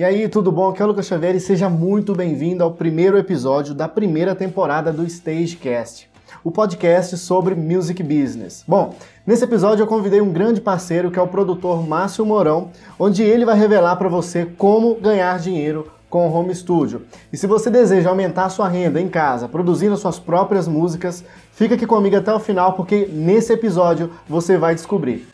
E aí, tudo bom? Aqui é o Lucas Xavier e seja muito bem-vindo ao primeiro episódio da primeira temporada do Stagecast, o podcast sobre music business. Bom, nesse episódio eu convidei um grande parceiro que é o produtor Márcio Mourão, onde ele vai revelar para você como ganhar dinheiro com o Home Studio. E se você deseja aumentar sua renda em casa, produzindo suas próprias músicas, fica aqui comigo até o final porque nesse episódio você vai descobrir.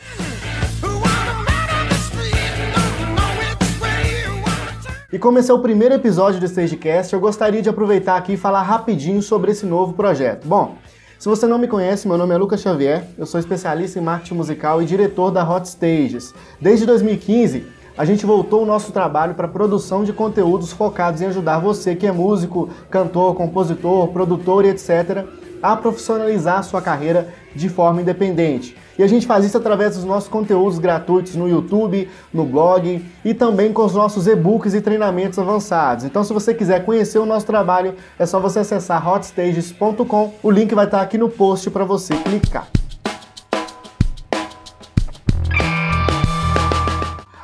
E como esse é o primeiro episódio do Stagecast, eu gostaria de aproveitar aqui e falar rapidinho sobre esse novo projeto. Bom, se você não me conhece, meu nome é Lucas Xavier, eu sou especialista em marketing musical e diretor da Hot Stages. Desde 2015, a gente voltou o nosso trabalho para produção de conteúdos focados em ajudar você que é músico, cantor, compositor, produtor e etc a profissionalizar a sua carreira de forma independente. E a gente faz isso através dos nossos conteúdos gratuitos no YouTube, no blog e também com os nossos e-books e treinamentos avançados. Então, se você quiser conhecer o nosso trabalho, é só você acessar hotstages.com. O link vai estar aqui no post para você clicar.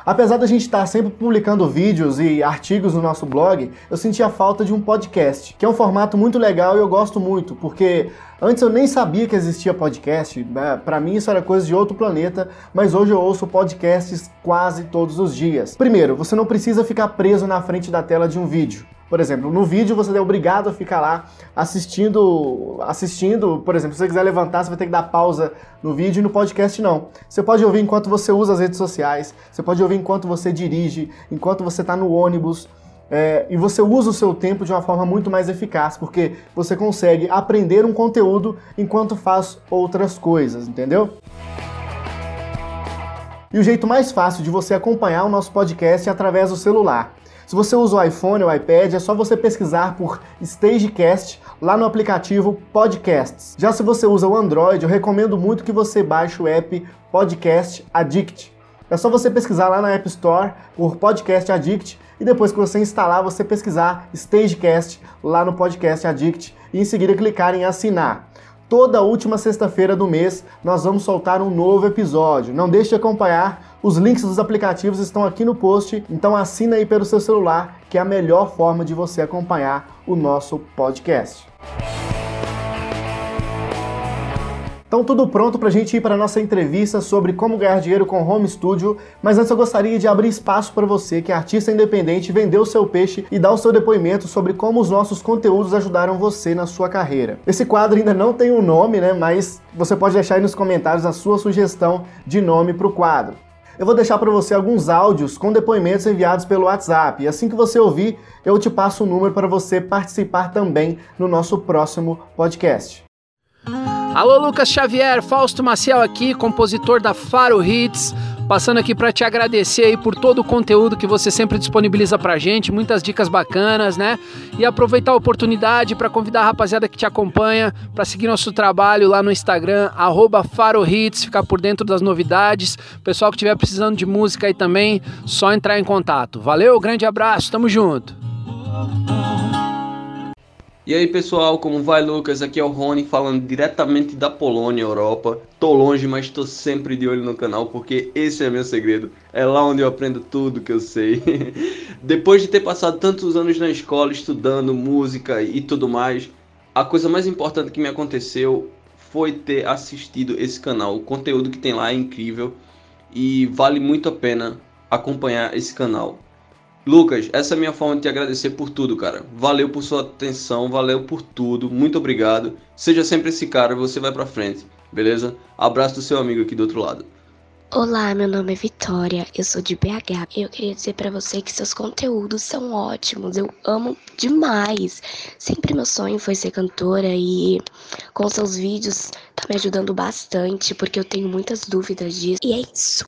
Apesar da gente estar sempre publicando vídeos e artigos no nosso blog, eu senti a falta de um podcast, que é um formato muito legal e eu gosto muito, porque antes eu nem sabia que existia podcast, né? para mim isso era coisa de outro planeta, mas hoje eu ouço podcasts quase todos os dias. Primeiro, você não precisa ficar preso na frente da tela de um vídeo. Por exemplo, no vídeo você é obrigado a ficar lá assistindo, assistindo, por exemplo, se você quiser levantar, você vai ter que dar pausa no vídeo e no podcast não. Você pode ouvir enquanto você usa as redes sociais, você pode ouvir enquanto você dirige, enquanto você está no ônibus, é, e você usa o seu tempo de uma forma muito mais eficaz, porque você consegue aprender um conteúdo enquanto faz outras coisas, entendeu? E o jeito mais fácil de você acompanhar o nosso podcast é através do celular. Se você usa o iPhone ou iPad, é só você pesquisar por Stagecast lá no aplicativo Podcasts. Já se você usa o Android, eu recomendo muito que você baixe o app Podcast Addict. É só você pesquisar lá na App Store por Podcast Addict e depois que você instalar, você pesquisar Stagecast lá no Podcast Addict e em seguida clicar em assinar. Toda última sexta-feira do mês nós vamos soltar um novo episódio. Não deixe de acompanhar os links dos aplicativos estão aqui no post, então assina aí pelo seu celular, que é a melhor forma de você acompanhar o nosso podcast. Então tudo pronto para a gente ir para a nossa entrevista sobre como ganhar dinheiro com Home Studio, mas antes eu gostaria de abrir espaço para você que é artista independente, vender o seu peixe e dar o seu depoimento sobre como os nossos conteúdos ajudaram você na sua carreira. Esse quadro ainda não tem um nome, né, mas você pode deixar aí nos comentários a sua sugestão de nome para o quadro eu vou deixar para você alguns áudios com depoimentos enviados pelo WhatsApp. E assim que você ouvir, eu te passo o número para você participar também no nosso próximo podcast. Alô, Lucas Xavier, Fausto Maciel aqui, compositor da Faro Hits. Passando aqui para te agradecer aí por todo o conteúdo que você sempre disponibiliza pra gente, muitas dicas bacanas, né? E aproveitar a oportunidade para convidar a rapaziada que te acompanha para seguir nosso trabalho lá no Instagram @farohits, ficar por dentro das novidades. Pessoal que estiver precisando de música aí também, só entrar em contato. Valeu, grande abraço, tamo junto. E aí pessoal, como vai Lucas? Aqui é o Rony falando diretamente da Polônia, Europa. Tô longe, mas tô sempre de olho no canal porque esse é meu segredo. É lá onde eu aprendo tudo que eu sei. Depois de ter passado tantos anos na escola estudando música e tudo mais, a coisa mais importante que me aconteceu foi ter assistido esse canal. O conteúdo que tem lá é incrível e vale muito a pena acompanhar esse canal. Lucas, essa é a minha forma de te agradecer por tudo, cara. Valeu por sua atenção, valeu por tudo, muito obrigado. Seja sempre esse cara, você vai pra frente, beleza? Abraço do seu amigo aqui do outro lado. Olá, meu nome é Vitória, eu sou de BH. Eu queria dizer para você que seus conteúdos são ótimos, eu amo demais. Sempre meu sonho foi ser cantora e com seus vídeos tá me ajudando bastante porque eu tenho muitas dúvidas disso. E é isso.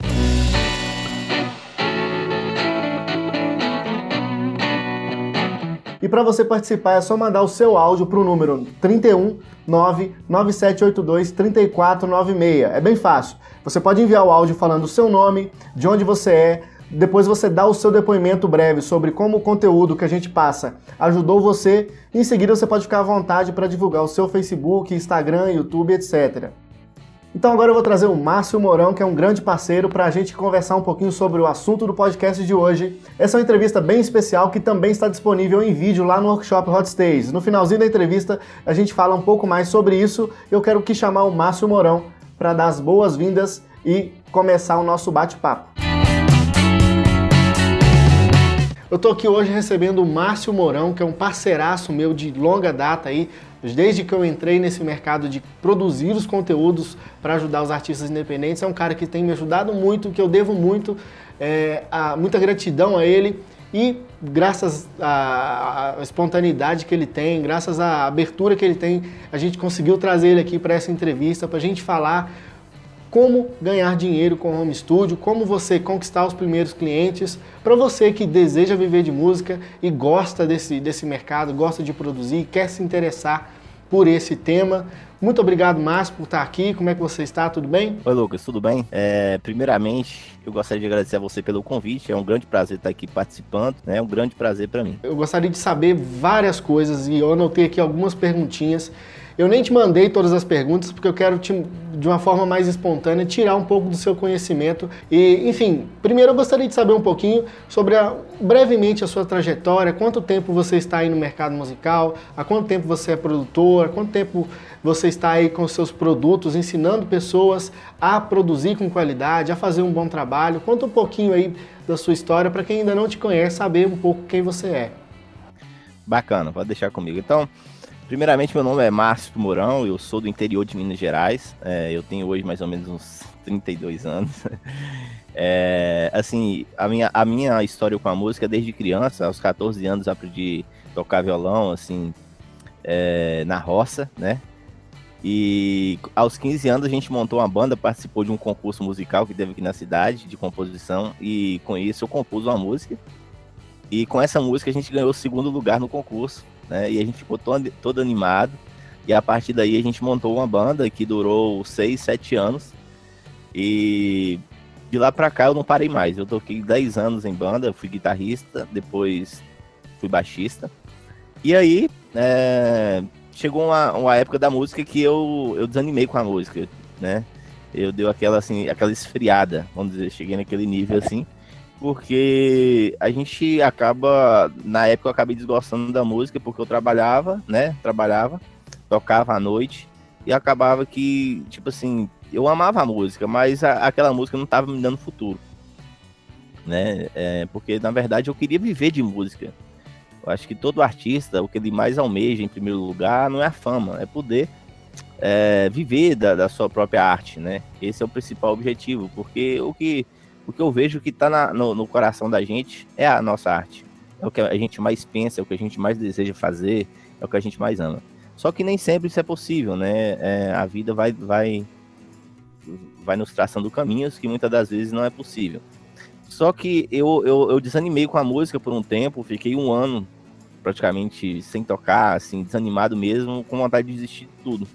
E para você participar é só mandar o seu áudio para o número 31 99782 3496. É bem fácil. Você pode enviar o áudio falando o seu nome, de onde você é, depois você dá o seu depoimento breve sobre como o conteúdo que a gente passa ajudou você. Em seguida você pode ficar à vontade para divulgar o seu Facebook, Instagram, YouTube, etc. Então agora eu vou trazer o Márcio Mourão, que é um grande parceiro, para a gente conversar um pouquinho sobre o assunto do podcast de hoje. Essa é uma entrevista bem especial que também está disponível em vídeo lá no workshop Hot Stays. No finalzinho da entrevista a gente fala um pouco mais sobre isso. Eu quero que chamar o Márcio Mourão para dar as boas-vindas e começar o nosso bate-papo. Eu estou aqui hoje recebendo o Márcio Mourão, que é um parceiraço meu de longa data aí, desde que eu entrei nesse mercado de produzir os conteúdos para ajudar os artistas independentes. É um cara que tem me ajudado muito, que eu devo muito, é, a, muita gratidão a ele. E graças à, à espontaneidade que ele tem, graças à abertura que ele tem, a gente conseguiu trazer ele aqui para essa entrevista, para a gente falar como ganhar dinheiro com o home studio, como você conquistar os primeiros clientes, para você que deseja viver de música e gosta desse, desse mercado, gosta de produzir, quer se interessar por esse tema. Muito obrigado, Márcio, por estar aqui. Como é que você está? Tudo bem? Oi, Lucas, tudo bem? É, primeiramente, eu gostaria de agradecer a você pelo convite. É um grande prazer estar aqui participando. Né? É um grande prazer para mim. Eu gostaria de saber várias coisas e eu anotei aqui algumas perguntinhas eu nem te mandei todas as perguntas porque eu quero te, de uma forma mais espontânea tirar um pouco do seu conhecimento e, enfim, primeiro eu gostaria de saber um pouquinho sobre a, brevemente a sua trajetória, quanto tempo você está aí no mercado musical, há quanto tempo você é produtor, há quanto tempo você está aí com seus produtos ensinando pessoas a produzir com qualidade, a fazer um bom trabalho. Conta um pouquinho aí da sua história para quem ainda não te conhece saber um pouco quem você é. Bacana, pode deixar comigo. Então, Primeiramente, meu nome é Márcio Mourão, eu sou do interior de Minas Gerais. É, eu tenho hoje mais ou menos uns 32 anos. É, assim, a minha, a minha história com a música desde criança, aos 14 anos aprendi a tocar violão, assim, é, na roça, né? E aos 15 anos a gente montou uma banda, participou de um concurso musical que teve aqui na cidade, de composição, e com isso eu compus uma música. E com essa música a gente ganhou o segundo lugar no concurso né? E a gente ficou todo, animado. E a partir daí a gente montou uma banda que durou seis, sete anos. E de lá pra cá eu não parei mais. Eu toquei 10 anos em banda, fui guitarrista, depois fui baixista. E aí é, chegou uma, uma, época da música que eu, eu desanimei com a música, né? Eu dei aquela assim, aquela esfriada, vamos dizer, cheguei naquele nível assim porque a gente acaba, na época eu acabei desgostando da música, porque eu trabalhava, né? Trabalhava, tocava à noite, e acabava que, tipo assim, eu amava a música, mas a, aquela música não estava me dando futuro, né? É, porque na verdade eu queria viver de música. Eu acho que todo artista, o que ele mais almeja em primeiro lugar, não é a fama, é poder é, viver da, da sua própria arte, né? Esse é o principal objetivo, porque o que o que eu vejo que está no, no, coração da gente é a nossa arte. É o que a gente mais pensa, é o que a gente mais deseja fazer, é o que a gente mais ama. Só que nem sempre isso é possível, né? É, a vida vai, vai, vai nos traçando caminhos que muitas das vezes não é possível. Só que eu, eu, eu desanimei com a música por um tempo, fiquei um ano praticamente sem tocar, assim, desanimado mesmo, com vontade de desistir de tudo.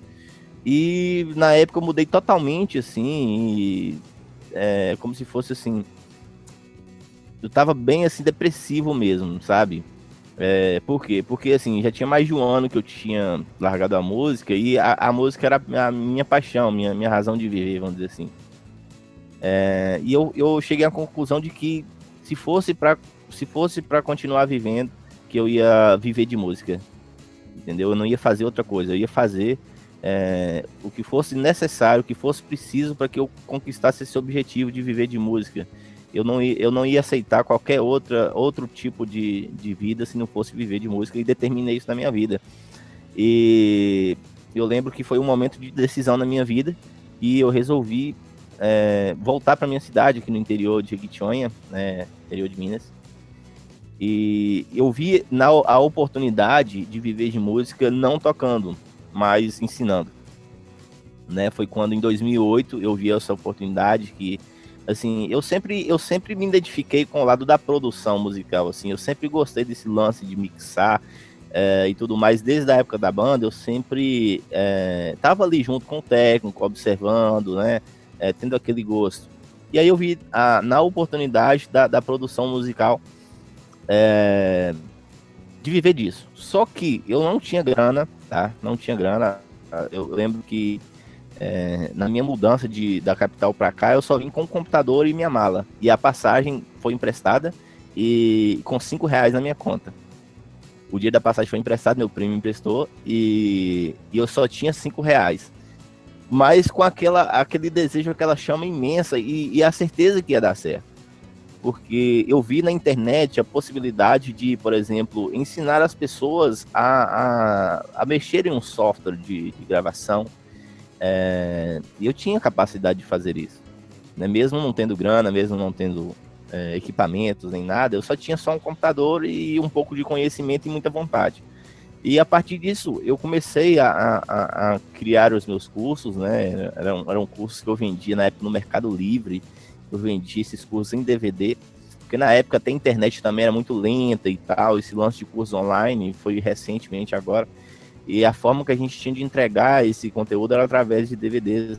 E na época eu mudei totalmente, assim, é, como se fosse assim. Eu tava bem assim, depressivo mesmo, sabe? É, por quê? Porque assim, já tinha mais de um ano que eu tinha largado a música e a, a música era a minha paixão, minha, minha razão de viver, vamos dizer assim. É, e eu, eu cheguei à conclusão de que se fosse para se fosse para continuar vivendo, que eu ia viver de música. Entendeu? Eu não ia fazer outra coisa, eu ia fazer é, o que fosse necessário, o que fosse preciso para que eu conquistasse esse objetivo de viver de música. Eu não, eu não ia aceitar qualquer outra, outro tipo de, de vida se não fosse viver de música e determinei isso na minha vida. E eu lembro que foi um momento de decisão na minha vida e eu resolvi é, voltar para minha cidade aqui no interior de Jequitinhonha, né, interior de Minas. E eu vi na, a oportunidade de viver de música não tocando, mas ensinando. Né? Foi quando em 2008 eu vi essa oportunidade que assim, eu sempre eu sempre me identifiquei com o lado da produção musical, assim, eu sempre gostei desse lance de mixar é, e tudo mais, desde a época da banda, eu sempre é, tava ali junto com o técnico, observando, né, é, tendo aquele gosto. E aí eu vi a, na oportunidade da, da produção musical é, de viver disso. Só que eu não tinha grana, tá? Não tinha grana. Eu lembro que É, na minha mudança de, da capital para cá, eu só vim com o computador e minha mala. E a passagem foi emprestada e com cinco reais na minha conta. O dia da passagem foi emprestado, meu primo emprestou e, e eu só tinha cinco reais. Mas com aquela, aquele desejo, aquela chama imensa e, e a certeza que ia dar certo. Porque eu vi na internet a possibilidade de, por exemplo, ensinar as pessoas a, a, a mexer em um software de, de gravação. É, eu tinha capacidade de fazer isso. Né? Mesmo não tendo grana, mesmo não tendo é, equipamentos nem nada, eu só tinha só um computador e um pouco de conhecimento e muita vontade. E a partir disso, eu comecei a, a, a criar os meus cursos, né? Eram, eram cursos que eu vendia na época no Mercado Livre, eu vendia esses cursos em DVD, porque na época até a internet também era muito lenta e tal, esse lance de curso online foi recentemente agora, e a forma que a gente tinha de entregar esse conteúdo era através de DVDs.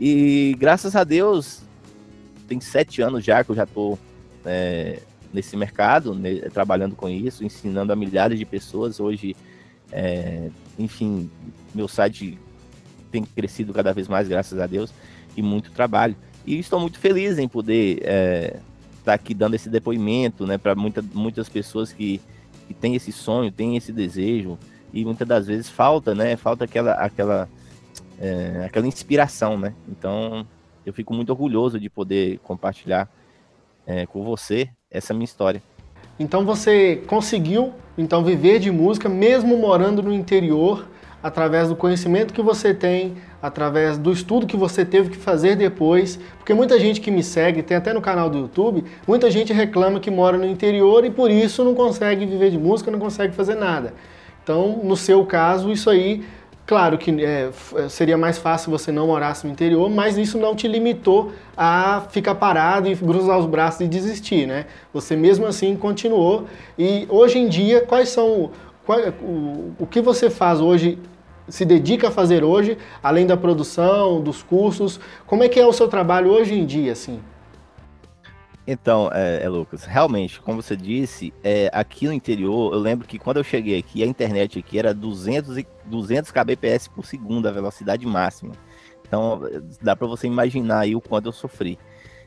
E graças a Deus, tem sete anos já que eu já estou é, nesse mercado, né, trabalhando com isso, ensinando a milhares de pessoas. Hoje, é, enfim, meu site tem crescido cada vez mais, graças a Deus, e muito trabalho. E estou muito feliz em poder estar é, tá aqui dando esse depoimento né, para muita, muitas pessoas que, que têm esse sonho, têm esse desejo, e muitas das vezes falta, né? Falta aquela, aquela, é, aquela inspiração, né? Então, eu fico muito orgulhoso de poder compartilhar é, com você essa minha história. Então você conseguiu então viver de música mesmo morando no interior, através do conhecimento que você tem, através do estudo que você teve que fazer depois, porque muita gente que me segue, tem até no canal do YouTube, muita gente reclama que mora no interior e por isso não consegue viver de música, não consegue fazer nada. Então, no seu caso, isso aí Claro que é, seria mais fácil você não morasse no interior, mas isso não te limitou a ficar parado e cruzar os braços e desistir, né? Você mesmo assim continuou. E hoje em dia, quais são qual, o, o que você faz hoje, se dedica a fazer hoje, além da produção, dos cursos? Como é que é o seu trabalho hoje em dia, assim? Então, é, é, Lucas, realmente, como você disse, é, aqui no interior, eu lembro que quando eu cheguei aqui, a internet aqui era 200, e, 200 kbps por segundo, a velocidade máxima. Então, dá para você imaginar aí o quanto eu sofri.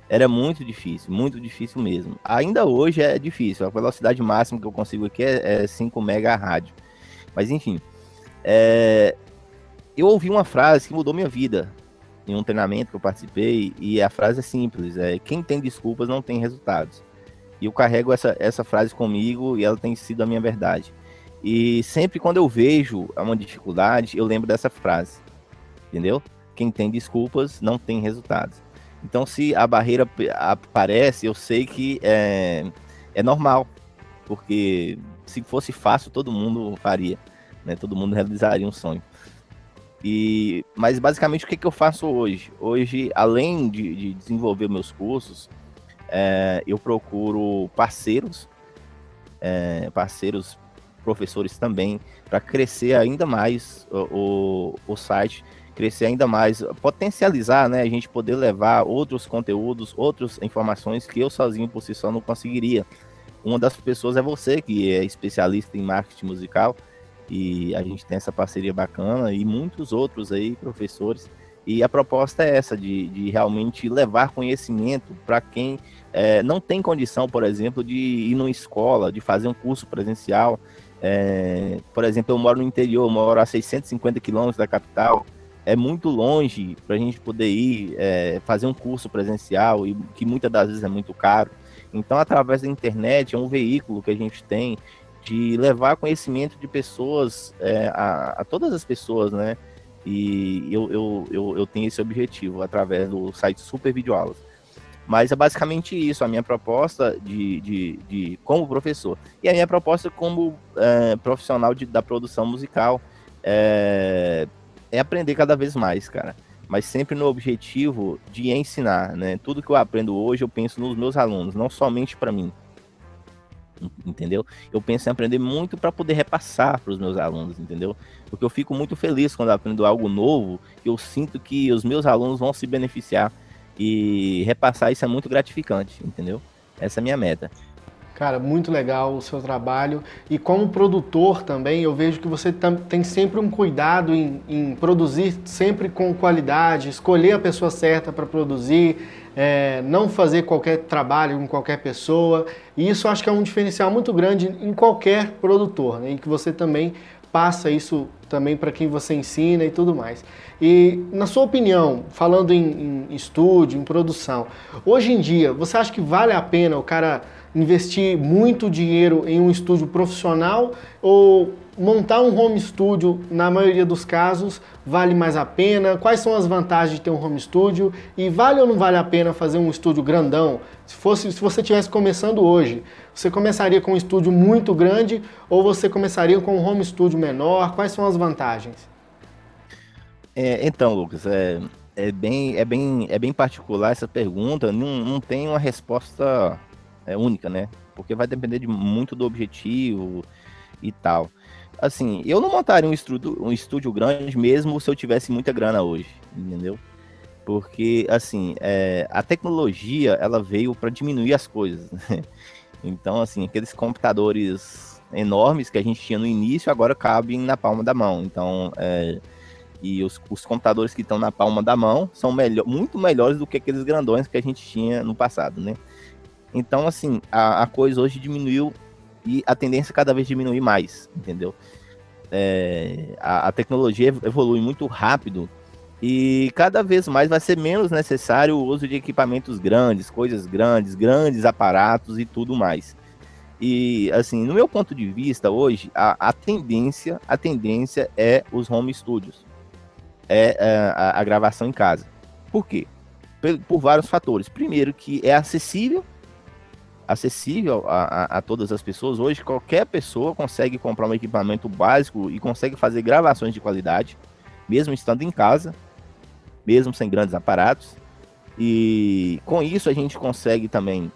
Era muito difícil, muito difícil mesmo. Ainda hoje é difícil, a velocidade máxima que eu consigo aqui é, é 5 mega rádio. Mas enfim, é, eu ouvi uma frase que mudou minha vida em um treinamento que eu participei e a frase é simples: é quem tem desculpas não tem resultados. E eu carrego essa, essa frase comigo e ela tem sido a minha verdade. E sempre quando eu vejo uma dificuldade, eu lembro dessa frase, entendeu? Quem tem desculpas não tem resultados. Então, se a barreira aparece, eu sei que é, é normal, porque se fosse fácil, todo mundo faria, né? Todo mundo realizaria um sonho. E, mas basicamente o que, que eu faço hoje? Hoje, além de, de desenvolver meus cursos, é, eu procuro parceiros, é, parceiros, professores também, para crescer ainda mais o, o, o, site, crescer ainda mais, potencializar, né? A gente poder levar outros conteúdos, outras informações que eu sozinho por si só não conseguiria. Uma das pessoas é você, que é especialista em marketing musical e a gente tem essa parceria bacana e muitos outros aí, professores. E a proposta é essa, de, de realmente levar conhecimento para quem é, não tem condição, por exemplo, de ir numa escola, de fazer um curso presencial. É, por exemplo, eu moro no interior, moro a 650 quilômetros da capital. É muito longe para a gente poder ir é, fazer um curso presencial, e que muitas das vezes é muito caro. Então, através da internet, é um veículo que a gente tem de levar conhecimento de pessoas é, a, a, todas as pessoas, né? E eu, eu, eu, eu, tenho esse objetivo através do site Super Videoaulas. Mas é basicamente isso, a minha proposta de, de, de como professor. E a minha proposta como é, profissional de, da produção musical é, é aprender cada vez mais, cara. Mas sempre no objetivo de ensinar, né? Tudo que eu aprendo hoje eu penso nos meus alunos, não somente para mim entendeu? Eu penso em aprender muito para poder repassar para os meus alunos, entendeu? Porque eu fico muito feliz quando aprendo algo novo, eu sinto que os meus alunos vão se beneficiar e repassar isso é muito gratificante, entendeu? Essa é a minha meta. Cara, muito legal o seu trabalho. E como produtor também, eu vejo que você tem sempre um cuidado em, em produzir sempre com qualidade, escolher a pessoa certa para produzir, é, não fazer qualquer trabalho com qualquer pessoa. E isso acho que é um diferencial muito grande em qualquer produtor, né? em que você também passa isso também para quem você ensina e tudo mais. E na sua opinião, falando em, em estúdio, em produção, hoje em dia, você acha que vale a pena o cara investir muito dinheiro em um estúdio profissional ou montar um home studio, na maioria dos casos, vale mais a pena? Quais são as vantagens de ter um home studio? E vale ou não vale a pena fazer um estúdio grandão? Se, fosse, se você estivesse começando hoje, você começaria com um estúdio muito grande ou você começaria com um home studio menor? Quais são as vantagens? É, então, Lucas, é, é, bem, é, bem, é bem particular essa pergunta. Não, não tem uma resposta é, única, né? Porque vai depender de muito do objetivo e tal. Assim, eu não montaria um estúdio, um estúdio grande mesmo se eu tivesse muita grana hoje, entendeu? Porque, assim, é, a tecnologia, ela veio para diminuir as coisas, né? Então, assim, aqueles computadores enormes que a gente tinha no início, agora cabem na palma da mão. Então, é, e os, os computadores que estão na palma da mão são melhor, muito melhores do que aqueles grandões que a gente tinha no passado, né? Então, assim, a, a coisa hoje diminuiu e a tendência é cada vez diminuir mais, entendeu? É, a, a, tecnologia evolui muito rápido e cada vez mais vai ser menos necessário o uso de equipamentos grandes, coisas grandes, grandes aparatos e tudo mais. E assim, no meu ponto de vista hoje, a, a tendência, a tendência é os home studios, é, é a, a, gravação em casa. Por quê? Por, por vários fatores. Primeiro, que é acessível acessível a, a, a, todas as pessoas. Hoje, qualquer pessoa consegue comprar um equipamento básico e consegue fazer gravações de qualidade, mesmo estando em casa, mesmo sem grandes aparatos. E com isso a gente consegue também.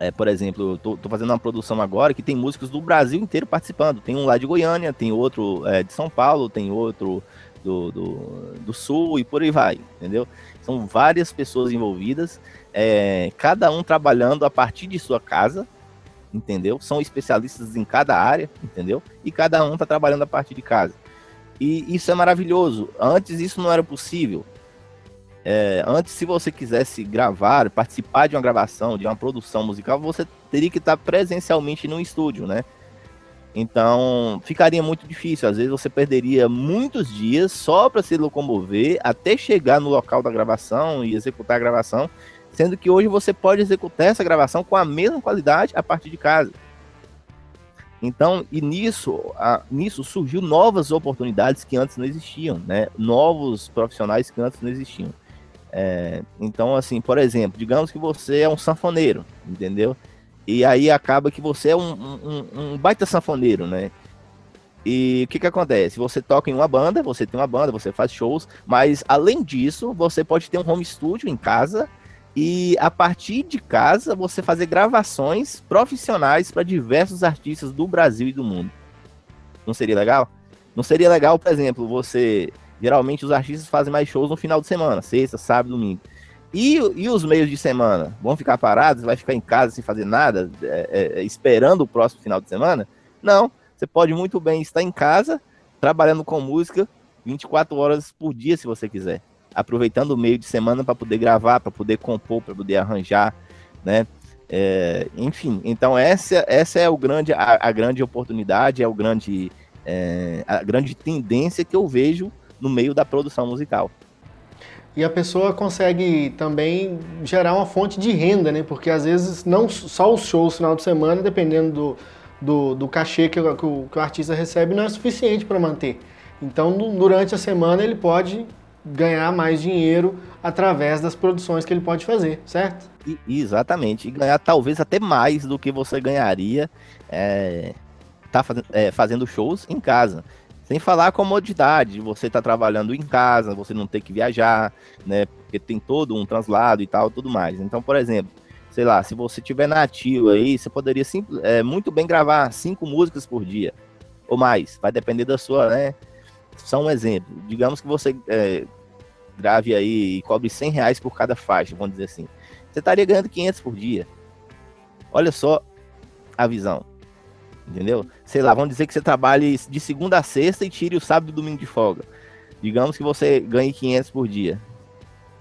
É, por exemplo, eu tô, tô, fazendo uma produção agora que tem músicos do Brasil inteiro participando. Tem um lá de Goiânia, tem outro é, de São Paulo, tem outro do, do, do Sul e por aí vai, entendeu? São várias pessoas envolvidas é, cada um trabalhando a partir de sua casa, entendeu? São especialistas em cada área, entendeu? E cada um está trabalhando a partir de casa. E isso é maravilhoso. Antes isso não era possível. É, antes, se você quisesse gravar, participar de uma gravação, de uma produção musical, você teria que estar presencialmente no estúdio, né? Então, ficaria muito difícil. Às vezes você perderia muitos dias só para se locomover até chegar no local da gravação e executar a gravação Sendo que hoje você pode executar essa gravação com a mesma qualidade a partir de casa. Então, e nisso, a, nisso surgiu novas oportunidades que antes não existiam, né? Novos profissionais que antes não existiam. É, então, assim, por exemplo, digamos que você é um sanfoneiro, entendeu? E aí acaba que você é um, um, um baita sanfoneiro, né? E o que que acontece? Você toca em uma banda, você tem uma banda, você faz shows, mas além disso, você pode ter um home studio em casa e a partir de casa você fazer gravações profissionais para diversos artistas do Brasil e do mundo. Não seria legal? Não seria legal, por exemplo, você. Geralmente os artistas fazem mais shows no final de semana, sexta, sábado, domingo. E, e os meios de semana? Vão ficar parados? Vai ficar em casa sem fazer nada, é, é, esperando o próximo final de semana? Não. Você pode muito bem estar em casa, trabalhando com música 24 horas por dia, se você quiser aproveitando o meio de semana para poder gravar, para poder compor, para poder arranjar, né? É, enfim, então essa, essa é o grande, a, a grande oportunidade, é o grande, é, a grande tendência que eu vejo no meio da produção musical. E a pessoa consegue também gerar uma fonte de renda, né? Porque às vezes não só os shows no final de semana, dependendo do, do, do cachê que, que, o, que o artista recebe, não é suficiente para manter. Então, durante a semana, ele pode ganhar mais dinheiro através das produções que ele pode fazer, certo? E, exatamente, e ganhar talvez até mais do que você ganharia é, tá fazendo, é, fazendo shows em casa. Sem falar a comodidade, você tá trabalhando em casa, você não ter que viajar, né? Porque tem todo um translado e tal, tudo mais. Então, por exemplo, sei lá, se você tiver nativo aí, você poderia é, muito bem gravar cinco músicas por dia ou mais. Vai depender da sua, né? Só um exemplo. Digamos que você é, grave aí e cobre 100 reais por cada faixa, vamos dizer assim. Você estaria ganhando 500 por dia. Olha só a visão. Entendeu? Sei lá, vamos dizer que você trabalhe de segunda a sexta e tire o sábado e domingo de folga. Digamos que você ganhe 500 por dia.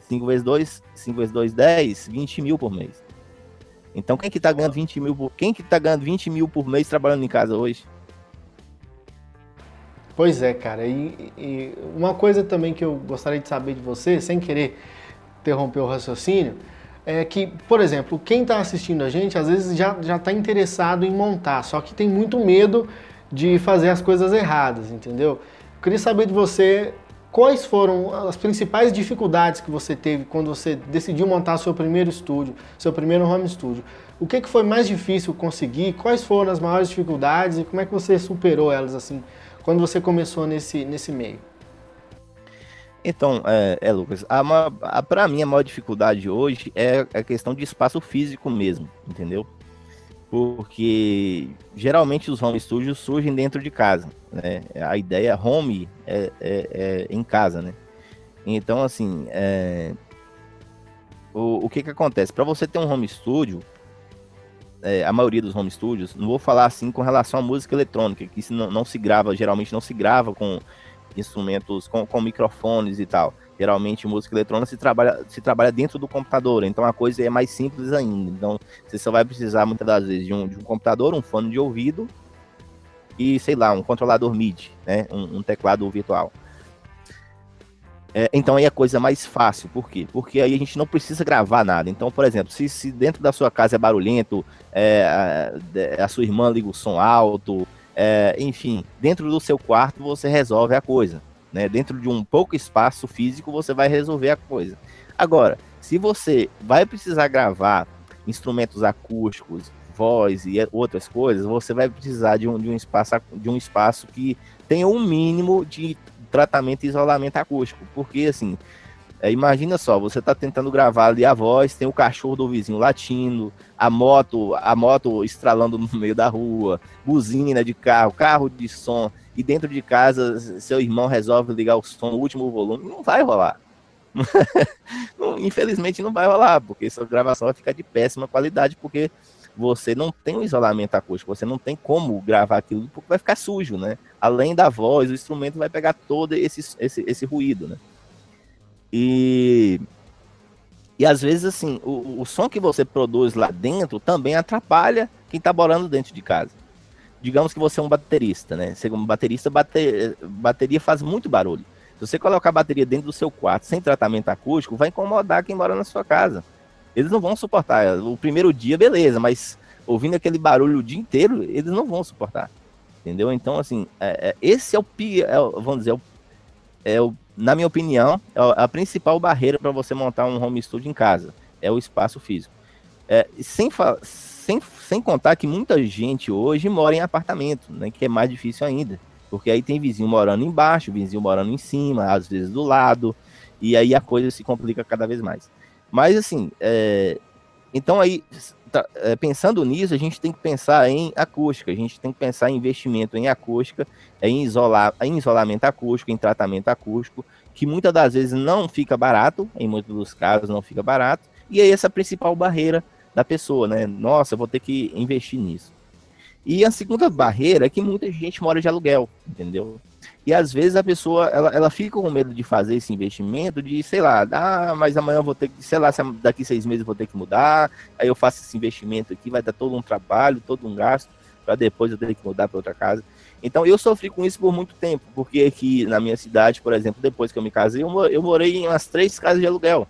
5 vezes 2, 5 vezes 2, 10, 20 mil por mês. Então quem que tá ganhando 20 mil por, quem que tá ganhando 20 mil por mês trabalhando em casa hoje? Pois é, cara. E, e, uma coisa também que eu gostaria de saber de você, sem querer interromper o raciocínio, é que, por exemplo, quem está assistindo a gente às vezes já está interessado em montar, só que tem muito medo de fazer as coisas erradas, entendeu? Eu queria saber de você quais foram as principais dificuldades que você teve quando você decidiu montar seu primeiro estúdio, seu primeiro home studio. O que, que foi mais difícil conseguir? Quais foram as maiores dificuldades e como é que você superou elas assim quando você começou nesse, nesse meio? Então, é, é Lucas, para mim a maior dificuldade hoje é a questão de espaço físico mesmo, entendeu? porque geralmente os home studios surgem dentro de casa, né? A ideia home é, é, é em casa, né? Então, assim, é... o, o que que acontece? Para você ter um home studio, é, a maioria dos home studios, não vou falar assim com relação à música eletrônica, que isso não, não se grava, geralmente não se grava com instrumentos, com, com microfones e tal. Geralmente, música eletrônica se trabalha, se trabalha dentro do computador, então a coisa é mais simples ainda. Então, você só vai precisar, muitas das vezes, de um, de um computador, um fone de ouvido e, sei lá, um controlador MIDI, né? um, um teclado virtual. É, então aí é coisa mais fácil, por quê? Porque aí a gente não precisa gravar nada. Então, por exemplo, se, se dentro da sua casa é barulhento, é, a, a, sua irmã liga o som alto, é, enfim, dentro do seu quarto você resolve a coisa. Né? Dentro de um pouco espaço físico, você vai resolver a coisa. Agora, se você vai precisar gravar instrumentos acústicos, voz e outras coisas, você vai precisar de um, de um, espaço, de um espaço que tenha um mínimo de tratamento e isolamento acústico. Porque, assim, é, imagina só, você está tentando gravar ali a voz, tem o cachorro do vizinho latindo, a moto, a moto estralando no meio da rua, buzina de carro, carro de som e dentro de casa seu irmão resolve ligar o som no último volume, não vai rolar. infelizmente não vai rolar, porque sua gravação vai ficar de péssima qualidade, porque você não tem um isolamento acústico, você não tem como gravar aquilo, porque vai ficar sujo, né? Além da voz, o instrumento vai pegar todo esse, esse, esse ruído, né? E, e às vezes, assim, o, o som que você produz lá dentro também atrapalha quem está morando dentro de casa digamos que você é um baterista, né? Você, um baterista, bater, bateria faz muito barulho. Se você colocar a bateria dentro do seu quarto sem tratamento acústico, vai incomodar quem mora na sua casa. Eles não vão suportar. O primeiro dia, beleza, mas ouvindo aquele barulho o dia inteiro, eles não vão suportar. Entendeu? Então, assim, é, é, esse é o, é, vamos dizer, é o, é o, na minha opinião, é a principal barreira para você montar um home studio em casa. É o espaço físico. É, sem, sem, sem contar que muita gente hoje mora em apartamento, né? Que é mais difícil ainda. Porque aí tem vizinho morando embaixo, vizinho morando em cima, às vezes do lado, e aí a coisa se complica cada vez mais. Mas assim, então aí, tá, é, pensando nisso, a gente tem que pensar em acústica, a gente tem que pensar em investimento em acústica, em, isolar, em isolamento acústico, em tratamento acústico, que muitas das vezes não fica barato, em muitos dos casos não fica barato, e aí essa é a principal barreira da pessoa, né? Nossa, vou ter que investir nisso. E a segunda barreira é que muita gente mora de aluguel, entendeu? E às vezes a pessoa, ela, ela fica com medo de fazer esse investimento, de, sei lá, ah, mas amanhã eu vou ter que, sei lá, daqui seis meses eu vou ter que mudar, aí eu faço esse investimento aqui, vai dar todo um trabalho, todo um gasto, para depois eu ter que mudar para outra casa. Então eu sofri com isso por muito tempo, porque aqui na minha cidade, por exemplo, depois que eu me casei, eu, morei em umas três casas de aluguel.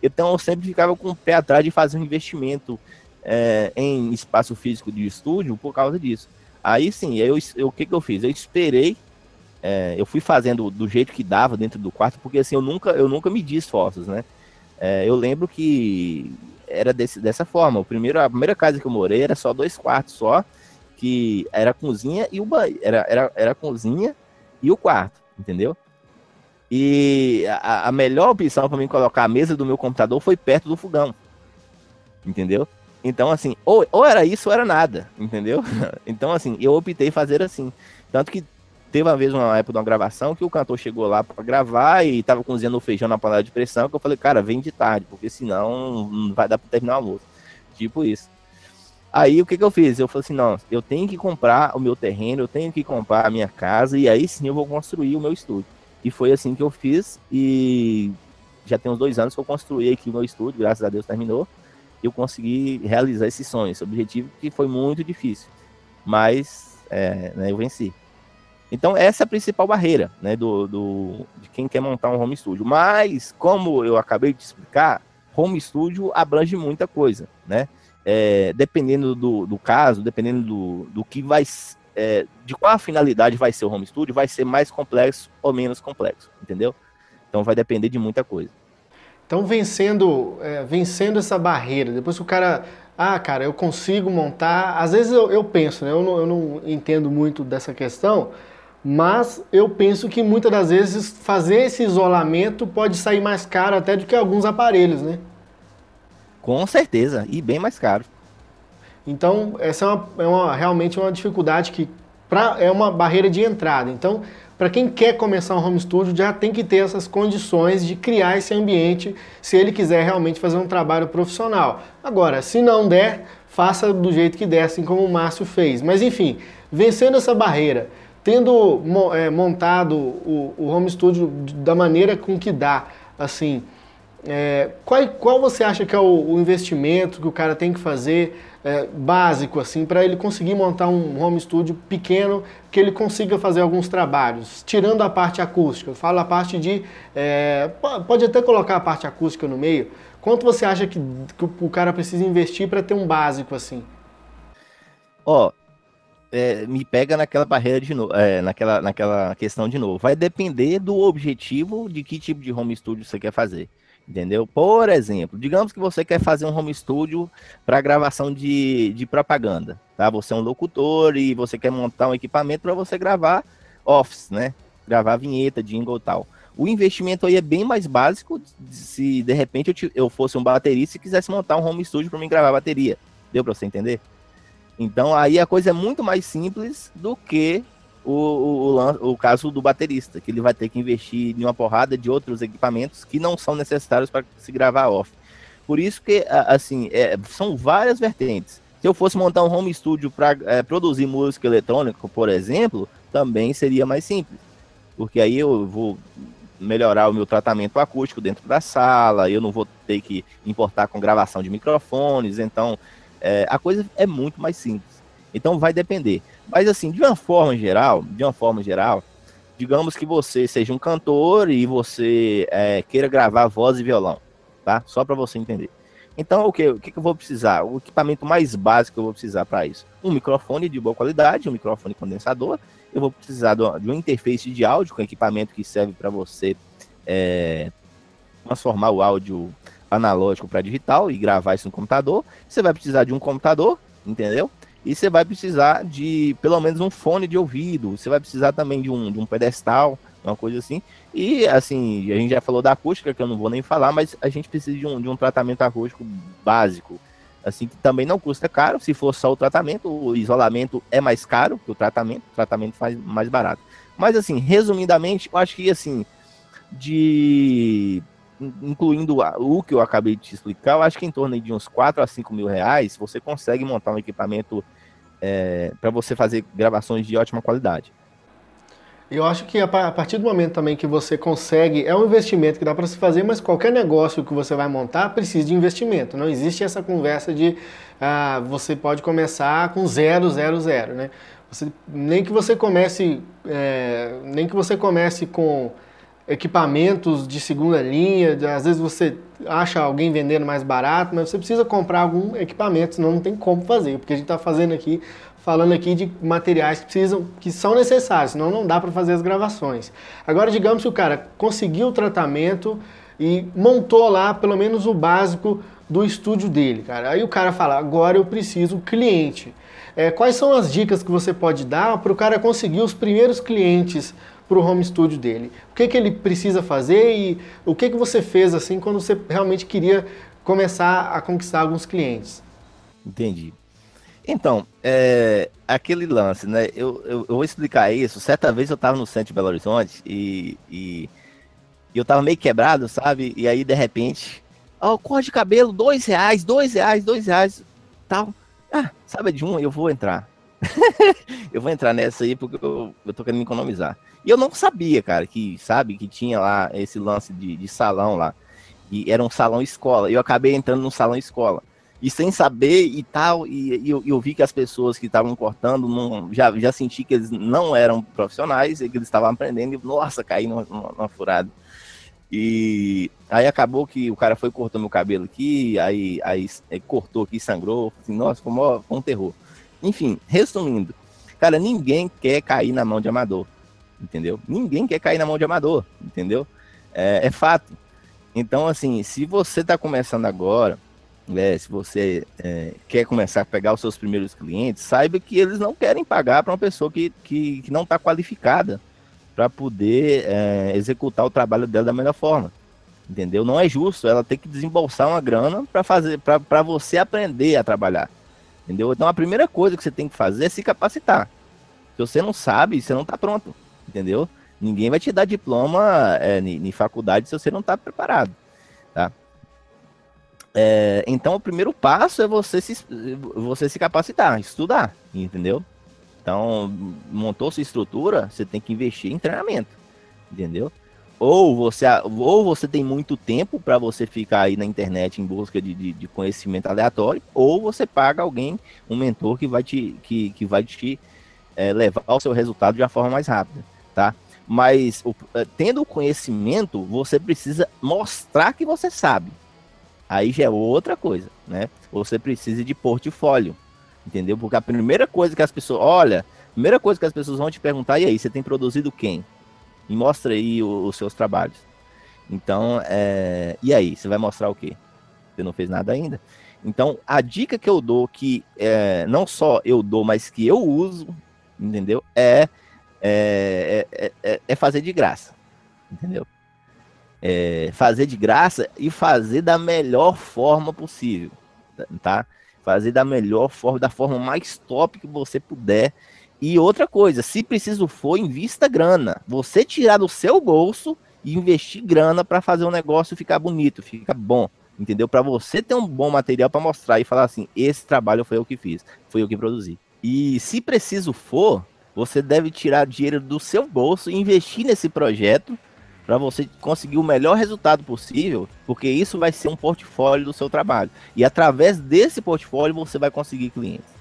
Então eu sempre ficava com o pé atrás de fazer um investimento é, em espaço físico de estúdio por causa disso. Aí sim, eu, eu, o que, que eu fiz? Eu esperei, é, eu fui fazendo do jeito que dava dentro do quarto, porque assim, eu nunca, eu nunca medi esforços, né? É, eu lembro que era desse, dessa forma. O primeiro, a primeira casa que eu morei era só dois quartos só, que era a cozinha e o banheiro. Era, era, era a cozinha e o quarto, entendeu? E a, a melhor opção para mim colocar a mesa do meu computador foi perto do fogão. Entendeu? Então, assim, ou, ou era isso ou era nada, entendeu? Então, assim, eu optei fazer assim. Tanto que teve uma vez, uma época de uma gravação, que o cantor chegou lá para gravar e tava cozinhando o feijão na panela de pressão, que eu falei, cara, vem de tarde, porque senão não vai dar para terminar o almoço. Tipo isso. Aí o que, que eu fiz? Eu falei assim, não, eu tenho que comprar o meu terreno, eu tenho que comprar a minha casa, e aí sim eu vou construir o meu estúdio. E foi assim que eu fiz, e já tem uns dois anos que eu construí aqui o meu estúdio, graças a Deus terminou. Eu consegui realizar esse sonho, esse objetivo que foi muito difícil, mas é, né, eu venci. Então essa é a principal barreira, né, do, do, de quem quer montar um home studio. Mas como eu acabei de explicar, home studio abrange muita coisa, né? é, dependendo do, do, caso, dependendo do, do que vai, é, de qual finalidade vai ser o home studio, vai ser mais complexo ou menos complexo, entendeu? Então vai depender de muita coisa. Então vencendo, é, vencendo essa barreira, depois que o cara, ah, cara, eu consigo montar, às vezes eu, eu penso, né, eu não, eu não entendo muito dessa questão, mas eu penso que muitas das vezes fazer esse isolamento pode sair mais caro até do que alguns aparelhos, né? Com certeza, e bem mais caro. Então, essa é, uma, é uma, realmente uma dificuldade que pra, é uma barreira de entrada. Então, para quem quer começar um home studio, já tem que ter essas condições de criar esse ambiente, se ele quiser realmente fazer um trabalho profissional. Agora, se não der, faça do jeito que der, assim como o Márcio fez. Mas enfim, vencendo essa barreira, tendo é, montado o, o home studio da maneira com que dá, assim, é, qual, qual você acha que é o, o, investimento que o cara tem que fazer é, básico assim para ele conseguir montar um home studio pequeno que ele consiga fazer alguns trabalhos, tirando a parte acústica. Eu falo a parte de é, pode até colocar a parte acústica no meio. Quanto você acha que, que o cara precisa investir para ter um básico assim? Ó, oh, é, me pega naquela barreira de novo, é, naquela, naquela questão de novo. Vai depender do objetivo de que tipo de home studio você quer fazer. Entendeu? Por exemplo, digamos que você quer fazer um home studio para gravação de, de propaganda, tá? Você é um locutor e você quer montar um equipamento para você gravar office, né? Gravar vinheta, jingle e tal. O investimento aí é bem mais básico se de repente eu, eu fosse um baterista e quisesse montar um home studio para mim gravar bateria. Deu para você entender? Então aí a coisa é muito mais simples do que o, o, o, caso do baterista, que ele vai ter que investir em uma porrada de outros equipamentos que não são necessários para se gravar off. Por isso que, assim, é, são várias vertentes. Se eu fosse montar um home studio para é, produzir música eletrônica, por exemplo, também seria mais simples. Porque aí eu vou melhorar o meu tratamento acústico dentro da sala, eu não vou ter que importar com gravação de microfones, então é, a coisa é muito mais simples. Então vai depender. Mas assim, de uma forma geral, de uma forma geral, digamos que você seja um cantor e você é, queira gravar voz e violão, tá? Só para você entender. Então, o que, o que eu vou precisar? O equipamento mais básico que eu vou precisar para isso? Um microfone de boa qualidade, um microfone condensador. Eu vou precisar de uma interface de áudio com equipamento que serve para você é, transformar o áudio analógico para digital e gravar isso no computador. Você vai precisar de um computador, entendeu? E você vai precisar de pelo menos um fone de ouvido. Você vai precisar também de um, de um pedestal, uma coisa assim. E assim, a gente já falou da acústica, que eu não vou nem falar, mas a gente precisa de um, de um tratamento acústico básico. Assim, que também não custa caro. Se for só o tratamento, o isolamento é mais caro que o tratamento. O tratamento faz mais barato. Mas assim, resumidamente, eu acho que assim, de incluindo o que eu acabei de te explicar, eu acho que em torno de uns 4 a 5 mil reais, você consegue montar um equipamento é, para você fazer gravações de ótima qualidade. Eu acho que a partir do momento também que você consegue, é um investimento que dá para se fazer, mas qualquer negócio que você vai montar precisa de investimento. Não existe essa conversa de ah, você pode começar com zero, zero, zero, né? Você, nem que você comece, é, nem que você comece com equipamentos de segunda linha, às vezes você acha alguém vendendo mais barato, mas você precisa comprar algum equipamento, senão não tem como fazer, porque a gente está fazendo aqui, falando aqui de materiais que precisam, que são necessários, senão não dá para fazer as gravações. Agora, digamos que o cara conseguiu o tratamento e montou lá pelo menos o básico do estúdio dele, cara. Aí o cara fala, agora eu preciso cliente. É, quais são as dicas que você pode dar para o cara conseguir os primeiros clientes para o home studio dele. O que, que ele precisa fazer e o que, que você fez assim quando você realmente queria começar a conquistar alguns clientes. Entendi. Então, é, aquele lance, né? Eu, eu, eu, vou explicar isso. Certa vez eu estava no centro de Belo Horizonte e, e, e eu estava meio quebrado, sabe? E aí, de repente, ó, oh, cor de cabelo, dois reais, dois reais, dois reais, tal. Ah, sabe de um? Eu vou entrar. eu vou entrar nessa aí porque eu, eu tô querendo economizar. E eu não sabia, cara, que, sabe, que tinha lá esse lance de, de salão lá. E era um salão escola. Eu acabei entrando no salão escola. E sem saber e tal, e, e eu, eu, vi que as pessoas que estavam cortando, não, já, já senti que eles não eram profissionais, e que eles estavam aprendendo, e nossa, caí numa, furada. E aí acabou que o cara foi cortou meu cabelo aqui, aí, aí, aí cortou aqui, sangrou, assim, nossa, foi foi um terror. Enfim, resumindo, cara, ninguém quer cair na mão de amador, entendeu? Ninguém quer cair na mão de amador, entendeu? É, é fato. Então, assim, se você está começando agora, é, se você é, quer começar a pegar os seus primeiros clientes, saiba que eles não querem pagar para uma pessoa que, que, que não está qualificada para poder é, executar o trabalho dela da melhor forma. Entendeu? Não é justo ela ter que desembolsar uma grana para fazer para você aprender a trabalhar. Entendeu? Então a primeira coisa que você tem que fazer é se capacitar. Se você não sabe, você não está pronto. Entendeu? Ninguém vai te dar diploma é, faculdade se você não está preparado. Tá? É, então o primeiro passo é você se, você se capacitar, estudar, entendeu? Então, montou sua estrutura, você tem que investir em treinamento, entendeu? Ou você, ou você tem muito tempo para você ficar aí na internet em busca de, de, de, conhecimento aleatório, ou você paga alguém, um mentor que vai te, que, que vai te é, levar ao seu resultado de uma forma mais rápida, tá? Mas o, é, tendo o conhecimento, você precisa mostrar que você sabe. Aí já é outra coisa, né? Você precisa de portfólio. Entendeu? Porque a primeira coisa que as pessoas. Olha, a primeira coisa que as pessoas vão te perguntar, e aí, você tem produzido quem? E mostra aí os, os seus trabalhos. Então, é... e aí, você vai mostrar o quê? Você não fez nada ainda. Então, a dica que eu dou, que é, não só eu dou, mas que eu uso, entendeu? É, é, é, é, é fazer de graça, entendeu? É fazer de graça e fazer da melhor forma possível, tá? fazer da melhor forma, da forma mais top que você puder. E outra coisa, se preciso for, invista grana. Você tirar do seu bolso e investir grana para fazer um negócio ficar bonito, ficar bom, entendeu? Para você ter um bom material para mostrar e falar assim: esse trabalho foi eu que fiz, foi eu que produzi. E se preciso for, você deve tirar dinheiro do seu bolso e investir nesse projeto para você conseguir o melhor resultado possível, porque isso vai ser um portfólio do seu trabalho. E através desse portfólio você vai conseguir clientes.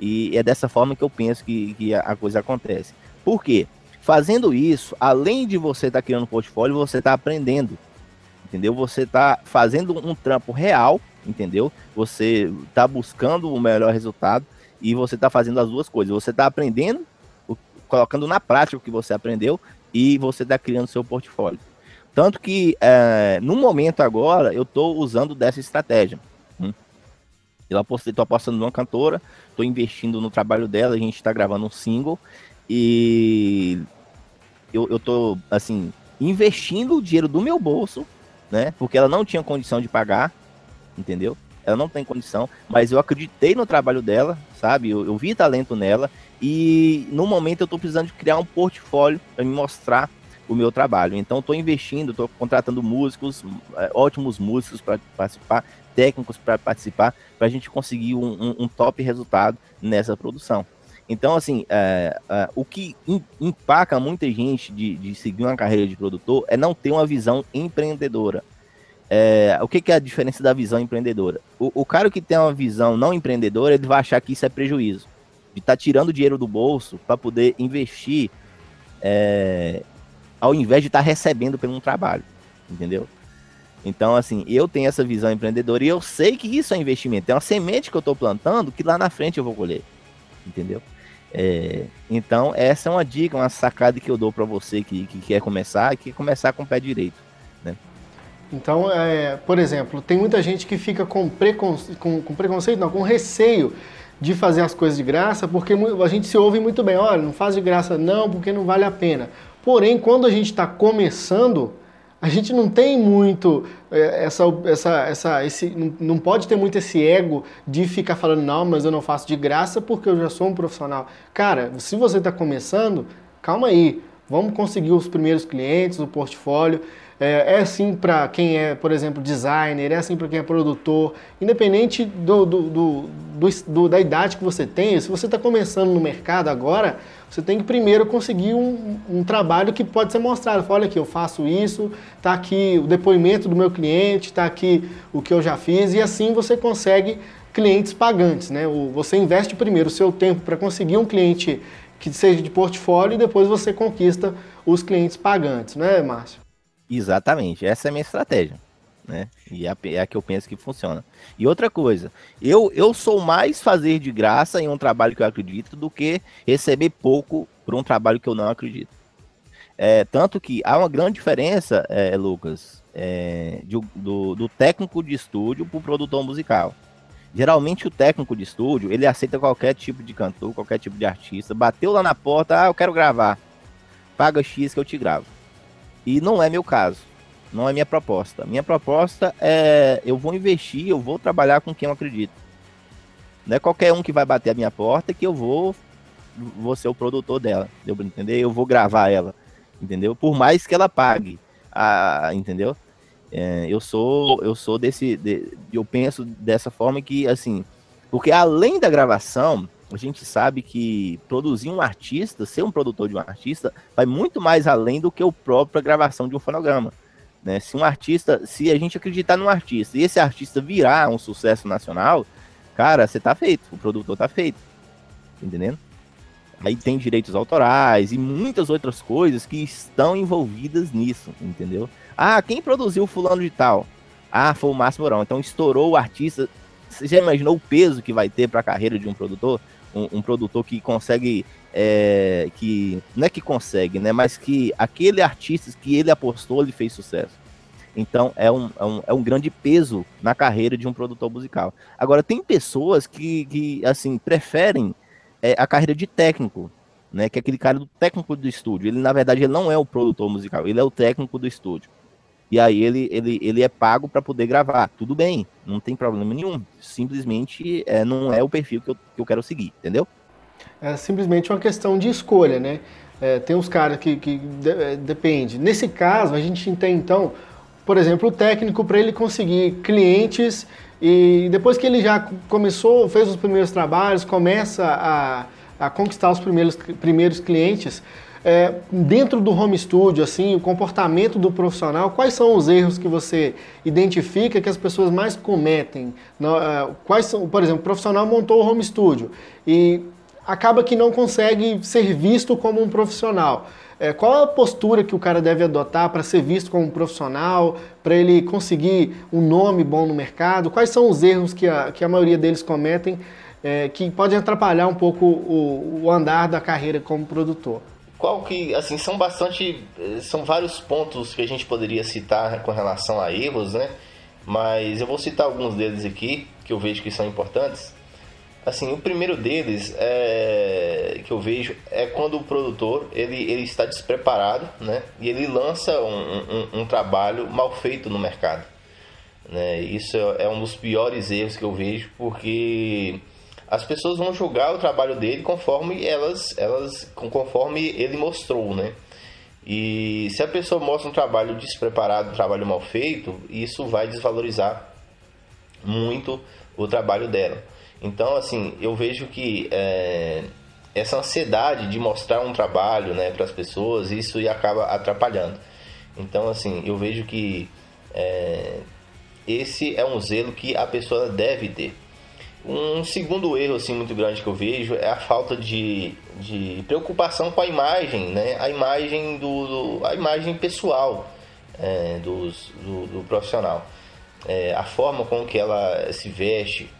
E é dessa forma que eu penso que, que a coisa acontece. Por quê? Fazendo isso, além de você estar tá criando um portfólio, você está aprendendo. Entendeu? Você está fazendo um trampo real, entendeu? Você está buscando o melhor resultado e você está fazendo as duas coisas. Você está aprendendo, colocando na prática o que você aprendeu e você está criando seu portfólio. Tanto que, é, no momento agora, eu estou usando dessa estratégia. Hum? Eu apostei, tô apostando numa cantora, estou investindo no trabalho dela, a gente está gravando um single e eu, eu tô, assim, investindo o dinheiro do meu bolso, né? Porque ela não tinha condição de pagar, entendeu? Ela não tem condição, mas eu acreditei no trabalho dela, sabe? Eu, eu vi talento nela e no momento eu estou precisando de criar um portfólio para me mostrar o meu trabalho. Então estou investindo, estou contratando músicos, é, ótimos músicos para participar, técnicos para participar, para a gente conseguir um, um, um, top resultado nessa produção. Então, assim, é, é, o que empaca muita gente de, de, seguir uma carreira de produtor é não ter uma visão empreendedora. É, o que, que, é a diferença da visão empreendedora? O, o cara que tem uma visão não empreendedora, ele vai achar que isso é prejuízo de estar tá tirando dinheiro do bolso para poder investir é, ao invés de estar tá recebendo pelo um trabalho, entendeu? Então, assim, eu tenho essa visão empreendedora e eu sei que isso é investimento. É uma semente que eu estou plantando que lá na frente eu vou colher, entendeu? É, então, essa é uma dica, uma sacada que eu dou para você que, que quer começar, que quer começar com o pé direito, né? Então, é, por exemplo, tem muita gente que fica com, com, com preconceito, não, com receio de fazer as coisas de graça, porque a gente se ouve muito bem, olha, não faz de graça não, porque não vale a pena. Porém, quando a gente está começando, a gente não tem muito é, essa, essa, essa, esse, não pode ter muito esse ego de ficar falando, não, mas eu não faço de graça porque eu já sou um profissional. Cara, se você está começando, calma aí, vamos conseguir os primeiros clientes, o portfólio. É, é assim para quem é, por exemplo, designer, é assim para quem é produtor, independente do, do, do, do, da idade que você tem, se você está começando no mercado agora, você tem que primeiro conseguir um, um trabalho que pode ser mostrado. Olha aqui, eu faço isso, está aqui o depoimento do meu cliente, está aqui o que eu já fiz, e assim você consegue clientes pagantes. Né? Você investe primeiro o seu tempo para conseguir um cliente que seja de portfólio e depois você conquista os clientes pagantes, né, Márcio? Exatamente, essa é a minha estratégia. Né? E é a, é a que eu penso que funciona. E outra coisa, eu, eu sou mais fazer de graça em um trabalho que eu acredito do que receber pouco por um trabalho que eu não acredito. É, tanto que há uma grande diferença, é, Lucas, é, de, do, do técnico de estúdio para o produtor musical. Geralmente o técnico de estúdio, ele aceita qualquer tipo de cantor, qualquer tipo de artista, bateu lá na porta, ah, eu quero gravar. Paga X que eu te gravo. E não é meu caso. Não é minha proposta. Minha proposta é eu vou investir, eu vou trabalhar com quem eu acredito. Não é qualquer um que vai bater a minha porta que eu vou vou ser o produtor dela. Deu pra entender? Eu vou gravar ela. Entendeu? Por mais que ela pague. A, entendeu? É, eu sou eu sou desse de, eu penso dessa forma que assim porque além da gravação a gente sabe que produzir um artista, ser um produtor de um artista, vai muito mais além do que a própria gravação de um fonograma. Né? Se um artista, se a gente acreditar num artista e esse artista virar um sucesso nacional, cara, você tá feito, o produtor tá feito. Entendendo? Aí tem direitos autorais e muitas outras coisas que estão envolvidas nisso, entendeu? Ah, quem produziu fulano de tal? Ah, foi o Márcio Mourão. Então estourou o artista. Você já imaginou o peso que vai ter para a carreira de um produtor? Um, um produtor que consegue. É, que não é que consegue, né? Mas que aquele artista que ele apostou, ele fez sucesso. Então é um, é um, é um grande peso na carreira de um produtor musical. Agora, tem pessoas que, que assim, preferem é, a carreira de técnico, né? Que é aquele cara do técnico do estúdio. Ele, na verdade, ele não é o produtor musical, ele é o técnico do estúdio e aí ele, ele, ele é pago para poder gravar. Tudo bem, não tem problema nenhum. Simplesmente é, não é o perfil que eu, que eu quero seguir, entendeu? É simplesmente uma questão de escolha, né? É, tem uns caras que, que de, é, depende. Nesse caso, a gente tem então, por exemplo, o técnico para ele conseguir clientes e depois que ele já começou, fez os primeiros trabalhos, começa a, a conquistar os primeiros, primeiros clientes, é, dentro do home studio, assim, o comportamento do profissional, quais são os erros que você identifica que as pessoas mais cometem? É, quais são, por exemplo, o profissional montou o home studio e acaba que não consegue ser visto como um profissional. É, qual a postura que o cara deve adotar para ser visto como um profissional, para ele conseguir um nome bom no mercado? Quais são os erros que a, que a maioria deles cometem é, que podem atrapalhar um pouco o, o andar da carreira como produtor? Qual que, assim, são bastante, são vários pontos que a gente poderia citar com relação a erros, né? Mas eu vou citar alguns deles aqui que eu vejo que são importantes. Assim, o primeiro deles é que eu vejo é quando o produtor ele, ele está despreparado, né? E ele lança um, um, um trabalho mal feito no mercado. Né? Isso é um dos piores erros que eu vejo, porque as pessoas vão julgar o trabalho dele conforme elas, elas conforme ele mostrou, né? E se a pessoa mostra um trabalho despreparado, um trabalho mal feito, isso vai desvalorizar muito o trabalho dela. Então, assim, eu vejo que é, essa ansiedade de mostrar um trabalho né, para as pessoas, isso acaba atrapalhando. Então, assim, eu vejo que é, esse é um zelo que a pessoa deve ter. Um segundo erro assim muito grande que eu vejo é a falta de, de preocupação com a imagem, né? A imagem do, do a imagem pessoal é, dos, do, do, profissional, é, a forma com que ela se veste,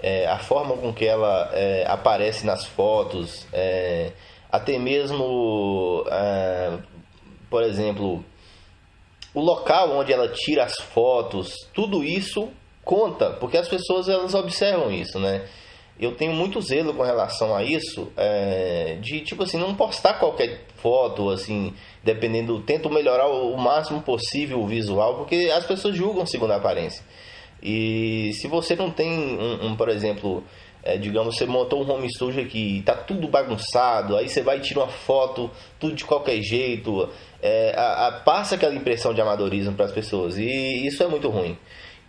é, a forma com que ela é, aparece nas fotos, é, até mesmo, é, por exemplo, o local onde ela tira as fotos, tudo isso conta, porque as pessoas elas observam isso, né? Eu tenho muito zelo com relação a isso, é, de tipo assim, não postar qualquer foto, assim, dependendo, tento melhorar o máximo possível o visual, porque as pessoas julgam segundo a aparência. E se você não tem, um, um por exemplo, é, digamos, você montou um home studio aqui, tá tudo bagunçado, aí você vai e tira uma foto, tudo de qualquer jeito, é, a, a, passa aquela impressão de amadorismo para as pessoas, e isso é muito ruim,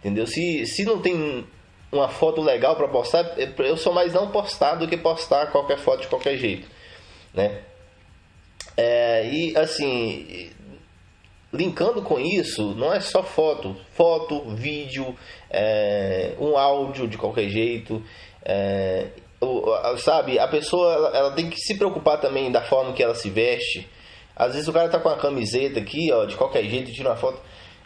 entendeu? Se, se não tem uma foto legal para postar, é, eu sou mais não postar do que postar qualquer foto de qualquer jeito, né? É, e assim, linkando com isso, não é só foto, foto, vídeo, é, um áudio de qualquer jeito, é, sabe? A pessoa ela, tem que se preocupar também da forma que ela se veste. Às vezes o cara tá com a camiseta aqui, ó, de qualquer jeito, tira uma foto.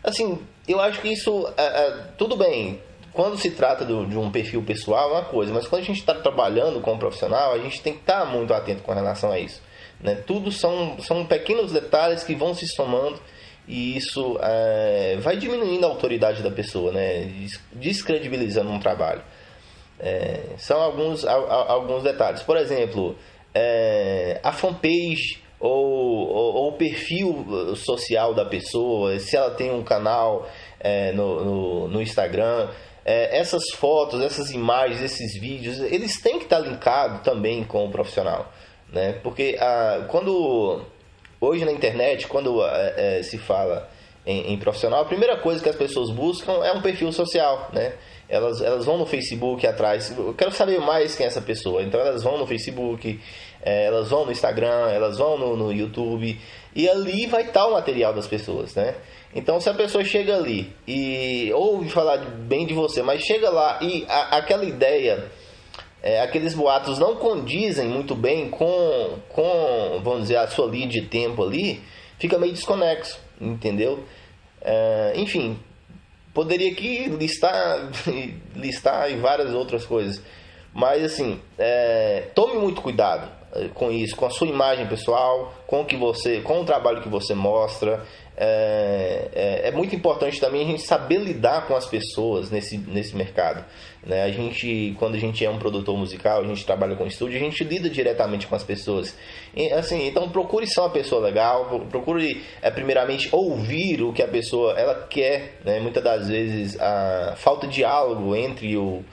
Assim, eu acho que isso, é, é, tudo bem. Quando se trata do, de um perfil pessoal, é uma coisa, mas quando a gente está trabalhando como profissional, a gente tem que estar tá muito atento com relação a isso. Né? Tudo são, são pequenos detalhes que vão se somando e isso é, vai diminuindo a autoridade da pessoa, né? descredibilizando um trabalho. É, são alguns, alguns detalhes. Por exemplo, é, a fanpage ou, ou, ou, o perfil social da pessoa, se ela tem um canal é, no, no, no, Instagram, é, essas fotos, essas imagens, esses vídeos, eles têm que estar linkados também com o profissional. Né? Porque a, quando hoje na internet, quando é, é, se fala em, em, profissional, a primeira coisa que as pessoas buscam é um perfil social, né? Elas, elas vão no Facebook atrás, eu quero saber mais quem é essa pessoa, então elas vão no Facebook, é, elas vão no Instagram, elas vão no, no YouTube, e ali vai estar o material das pessoas, né? Então, se a pessoa chega ali e ouve falar bem de você, mas chega lá e a, aquela ideia é, aqueles boatos não condizem muito bem com, com, vamos dizer, a sua linha de tempo ali, fica meio desconexo, entendeu? É, enfim, poderia aqui listar, listar várias outras coisas, mas assim, é, tome muito cuidado com isso, com a sua imagem pessoal, com o que você, com o trabalho que você mostra, é, é, é, muito importante também a gente saber lidar com as pessoas nesse, nesse mercado. Né? A gente, quando a gente é um produtor musical, a gente trabalha com estúdio, a gente lida diretamente com as pessoas. E, assim, então procure ser uma pessoa legal, procure é, primeiramente ouvir o que a pessoa ela quer. Né? Muitas das vezes a falta de diálogo entre o,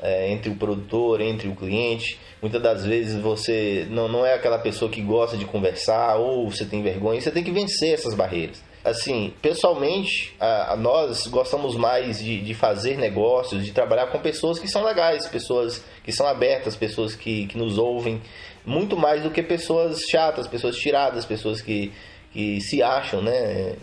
é, entre o produtor, entre o cliente. Muitas das vezes você não, não é aquela pessoa que gosta de conversar ou você tem vergonha, você tem que vencer essas barreiras. Assim, pessoalmente, a, a nós gostamos mais de, de fazer negócios, de trabalhar com pessoas que são legais, pessoas que são abertas, pessoas que, que nos ouvem, muito mais do que pessoas chatas, pessoas tiradas, pessoas que, que se acham, né,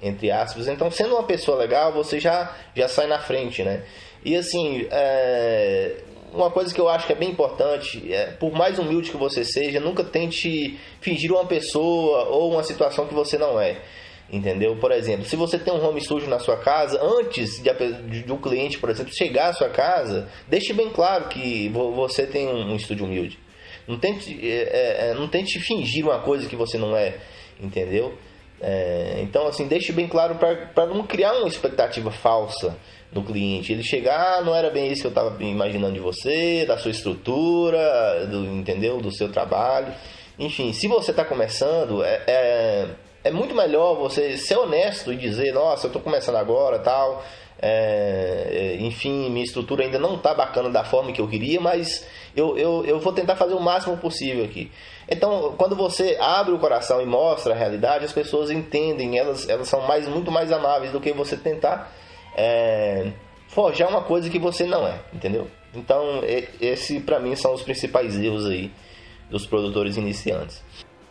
entre aspas. Então, sendo uma pessoa legal, você já, já sai na frente, né? E assim, é, uma coisa que eu acho que é bem importante, é, por mais humilde que você seja, nunca tente fingir uma pessoa ou uma situação que você não é. Entendeu? Por exemplo, se você tem um home studio na sua casa, antes de, de um cliente, por exemplo, chegar à sua casa, deixe bem claro que você tem um, um estúdio humilde. Não tente, é, é, é, não tente fingir uma coisa que você não é, entendeu? É, então, assim, deixe bem claro para não criar uma expectativa falsa no cliente. Ele chegar, ah, não era bem isso que eu estava imaginando de você, da sua estrutura, do, entendeu? Do seu trabalho. Enfim, se você está começando, é, é, é, muito melhor você ser honesto e dizer, nossa, eu estou começando agora, tal. É, é, enfim, minha estrutura ainda não está bacana da forma que eu queria, mas eu, eu, eu vou tentar fazer o máximo possível aqui. Então, quando você abre o coração e mostra a realidade, as pessoas entendem, elas, elas são mais, muito mais amáveis do que você tentar é, forjar uma coisa que você não é, entendeu? Então, esse para mim são os principais erros aí dos produtores iniciantes.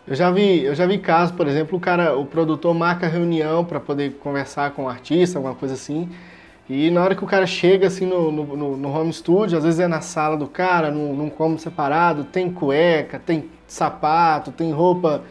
Eu já vi, eu já vi casos, por exemplo, o cara, o produtor marca reunião para poder conversar com o artista, alguma coisa assim. E na hora que o cara chega assim no, no, no home studio, às vezes é na sala do cara, num, num cômodo separado, tem cueca, tem sapato, tem roupa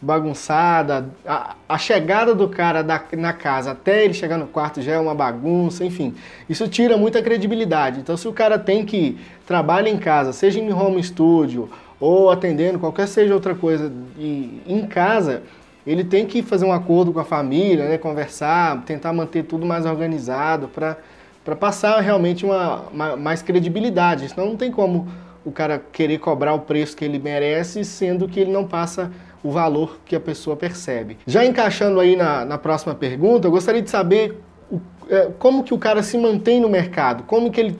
bagunçada. A, a, chegada do cara da, na casa até ele chegar no quarto já é uma bagunça, enfim. Isso tira muita credibilidade. Então, se o cara tem que trabalhar em casa, seja em home studio ou atendendo, qualquer seja outra coisa, e, em casa, ele tem que fazer um acordo com a família, né, conversar, tentar manter tudo mais organizado para passar realmente uma, uma, mais credibilidade. Senão não tem como o cara querer cobrar o preço que ele merece, sendo que ele não passa o valor que a pessoa percebe. Já encaixando aí na, na próxima pergunta, eu gostaria de saber o, é, como que o cara se mantém no mercado, como que ele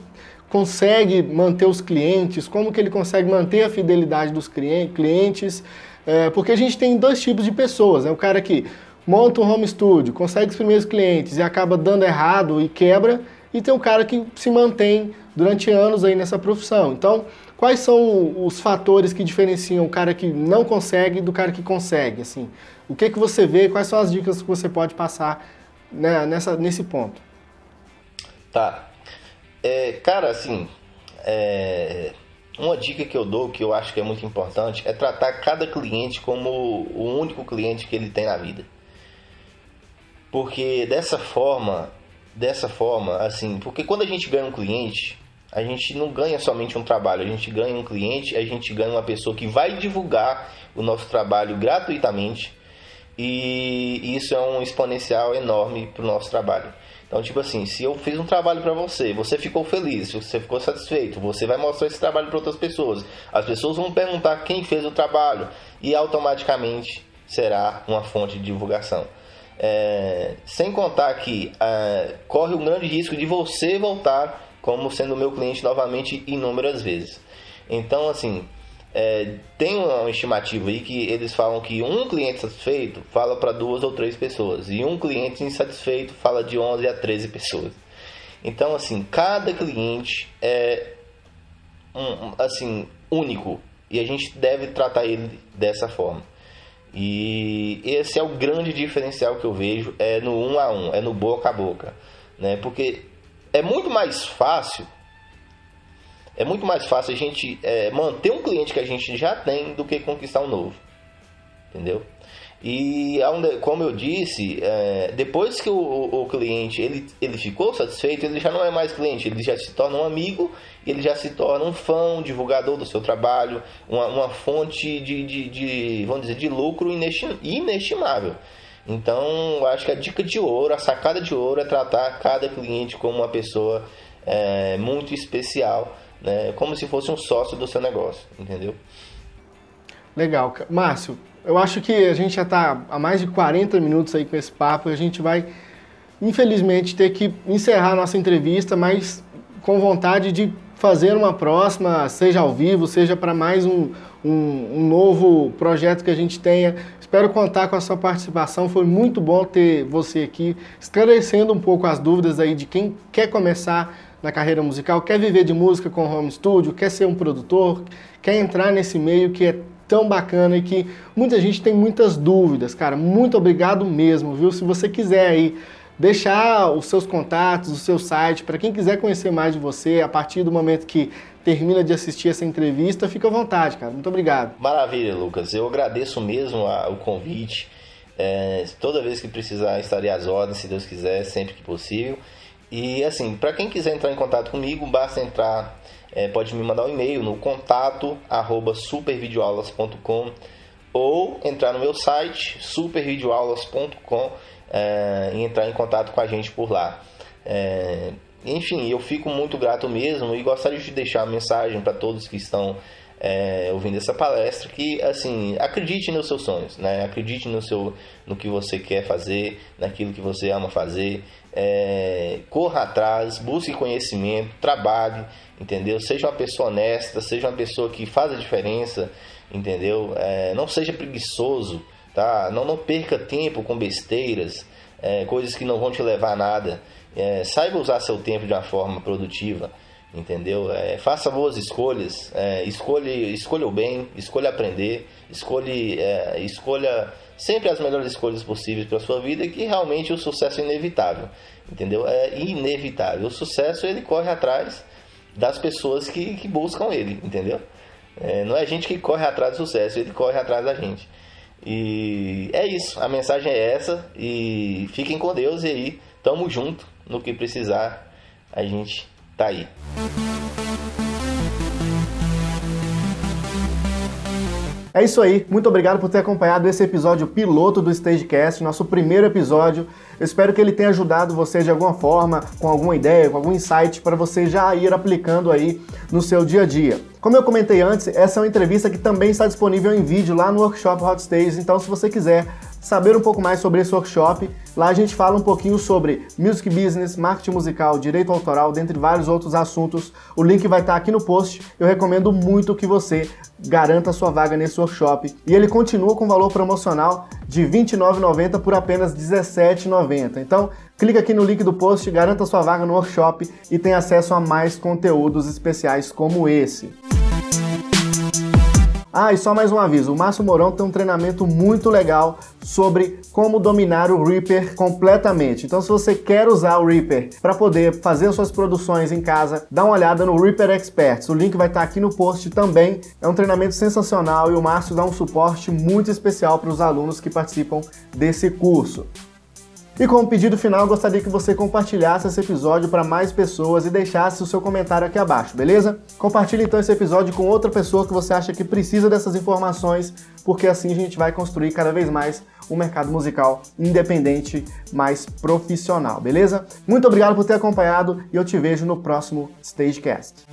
consegue manter os clientes, como que ele consegue manter a fidelidade dos clientes, é, porque a gente tem dois tipos de pessoas, né? O cara que monta um home studio, consegue os primeiros clientes e acaba dando errado e quebra, e tem um cara que se mantém durante anos aí nessa profissão. Então, quais são os fatores que diferenciam o cara que não consegue do cara que consegue? Assim, o que que você vê? Quais são as dicas que você pode passar né, nessa, nesse ponto? Tá. É, cara, assim, é, uma dica que eu dou, que eu acho que é muito importante, é tratar cada cliente como o único cliente que ele tem na vida. Porque dessa forma, dessa forma, assim, porque quando a gente ganha um cliente, a gente não ganha somente um trabalho, a gente ganha um cliente, a gente ganha uma pessoa que vai divulgar o nosso trabalho gratuitamente e isso é um exponencial enorme para o nosso trabalho. Então, tipo assim, se eu fiz um trabalho para você, você ficou feliz, você ficou satisfeito, você vai mostrar esse trabalho para outras pessoas. As pessoas vão perguntar quem fez o trabalho e automaticamente será uma fonte de divulgação. É, sem contar que é, corre um grande risco de você voltar como sendo meu cliente novamente inúmeras vezes. Então, assim, é, tem uma estimativa aí que eles falam que um cliente satisfeito fala para duas ou três pessoas e um cliente insatisfeito fala de 11 a 13 pessoas. Então, assim, cada cliente é um, assim único e a gente deve tratar ele dessa forma. E esse é o grande diferencial que eu vejo é no um a um, é no boca a boca, né? Porque é muito mais fácil é muito mais fácil a gente é, manter um cliente que a gente já tem do que conquistar um novo. Entendeu? E como eu disse, é, depois que o, o, cliente ele, ele ficou satisfeito, ele já não é mais cliente, ele já se torna um amigo, ele já se torna um fã, um divulgador do seu trabalho, uma, uma fonte de, de, de, vamos dizer, de lucro inestimável. Então, acho que a dica de ouro, a sacada de ouro é tratar cada cliente como uma pessoa é, muito especial né, como se fosse um sócio do seu negócio, entendeu? Legal. Márcio, eu acho que a gente já está há mais de 40 minutos aí com esse papo e a gente vai, infelizmente, ter que encerrar a nossa entrevista, mas com vontade de fazer uma próxima, seja ao vivo, seja para mais um, um, um, novo projeto que a gente tenha. Espero contar com a sua participação. Foi muito bom ter você aqui, esclarecendo um pouco as dúvidas aí de quem quer começar na carreira musical, quer viver de música com home studio, quer ser um produtor, quer entrar nesse meio que é tão bacana e que muita gente tem muitas dúvidas, cara. Muito obrigado mesmo, viu? Se você quiser aí deixar os seus contatos, o seu site, para quem quiser conhecer mais de você, a partir do momento que termina de assistir essa entrevista, fica à vontade, cara. Muito obrigado. Maravilha, Lucas. Eu agradeço mesmo o convite. É, toda vez que precisar, estarei às ordens, se Deus quiser, sempre que possível. E assim, para quem quiser entrar em contato comigo, basta entrar, é, pode me mandar um e-mail no contato arroba supervideoaulas.com ou entrar no meu site supervideoaulas.com é, e entrar em contato com a gente por lá. É, enfim, eu fico muito grato mesmo e gostaria de deixar uma mensagem para todos que estão é, ouvindo essa palestra que assim acredite nos seus sonhos né? Acredite no seu no que você quer fazer naquilo que você ama fazer. É, corra atrás busque conhecimento trabalhe entendeu? Seja uma pessoa honesta seja uma pessoa que faz a diferença entendeu? É, não seja preguiçoso tá não não perca tempo com besteiras é, coisas que não vão te levar a nada é, saiba usar seu tempo de uma forma produtiva entendeu? É, faça boas escolhas, é, escolha, escolha o bem, escolha aprender, escolha, é, escolha sempre as melhores escolhas possíveis para sua vida, que realmente o sucesso é inevitável, entendeu? É inevitável. O sucesso ele corre atrás das pessoas que, que buscam ele, entendeu? É, não é a gente que corre atrás do sucesso, ele corre atrás da gente. E é isso, a mensagem é essa. E fiquem com Deus e aí tamo junto no que precisar, a gente tá aí. É isso aí, muito obrigado por ter acompanhado esse episódio piloto do Stagecast, nosso primeiro episódio. Eu espero que ele tenha ajudado você de alguma forma, com alguma ideia, com algum insight para você já ir aplicando aí no seu dia a dia. Como eu comentei antes, essa é uma entrevista que também está disponível em vídeo lá no workshop Hot Stage, então se você quiser saber um pouco mais sobre esse workshop, lá a gente fala um pouquinho sobre music business, marketing musical, direito autoral, dentre vários outros assuntos. O link vai estar aqui no post. Eu recomendo muito que você garanta sua vaga nesse workshop. E ele continua com valor promocional de R$ 29,90 por apenas R$ 17,90. Então, clica aqui no link do post, garanta sua vaga no workshop e tenha acesso a mais conteúdos especiais como esse. Ah, e só mais um aviso: o Márcio Mourão tem um treinamento muito legal sobre como dominar o Reaper completamente. Então, se você quer usar o Reaper para poder fazer suas produções em casa, dá uma olhada no Reaper Experts. O link vai estar aqui no post também. É um treinamento sensacional e o Márcio dá um suporte muito especial para os alunos que participam desse curso. E como pedido final, gostaria que você compartilhasse esse episódio para mais pessoas e deixasse o seu comentário aqui abaixo, beleza? Compartilhe então esse episódio com outra pessoa que você acha que precisa dessas informações, porque assim a gente vai construir cada vez mais um mercado musical independente, mais profissional, beleza? Muito obrigado por ter acompanhado e eu te vejo no próximo Stagecast.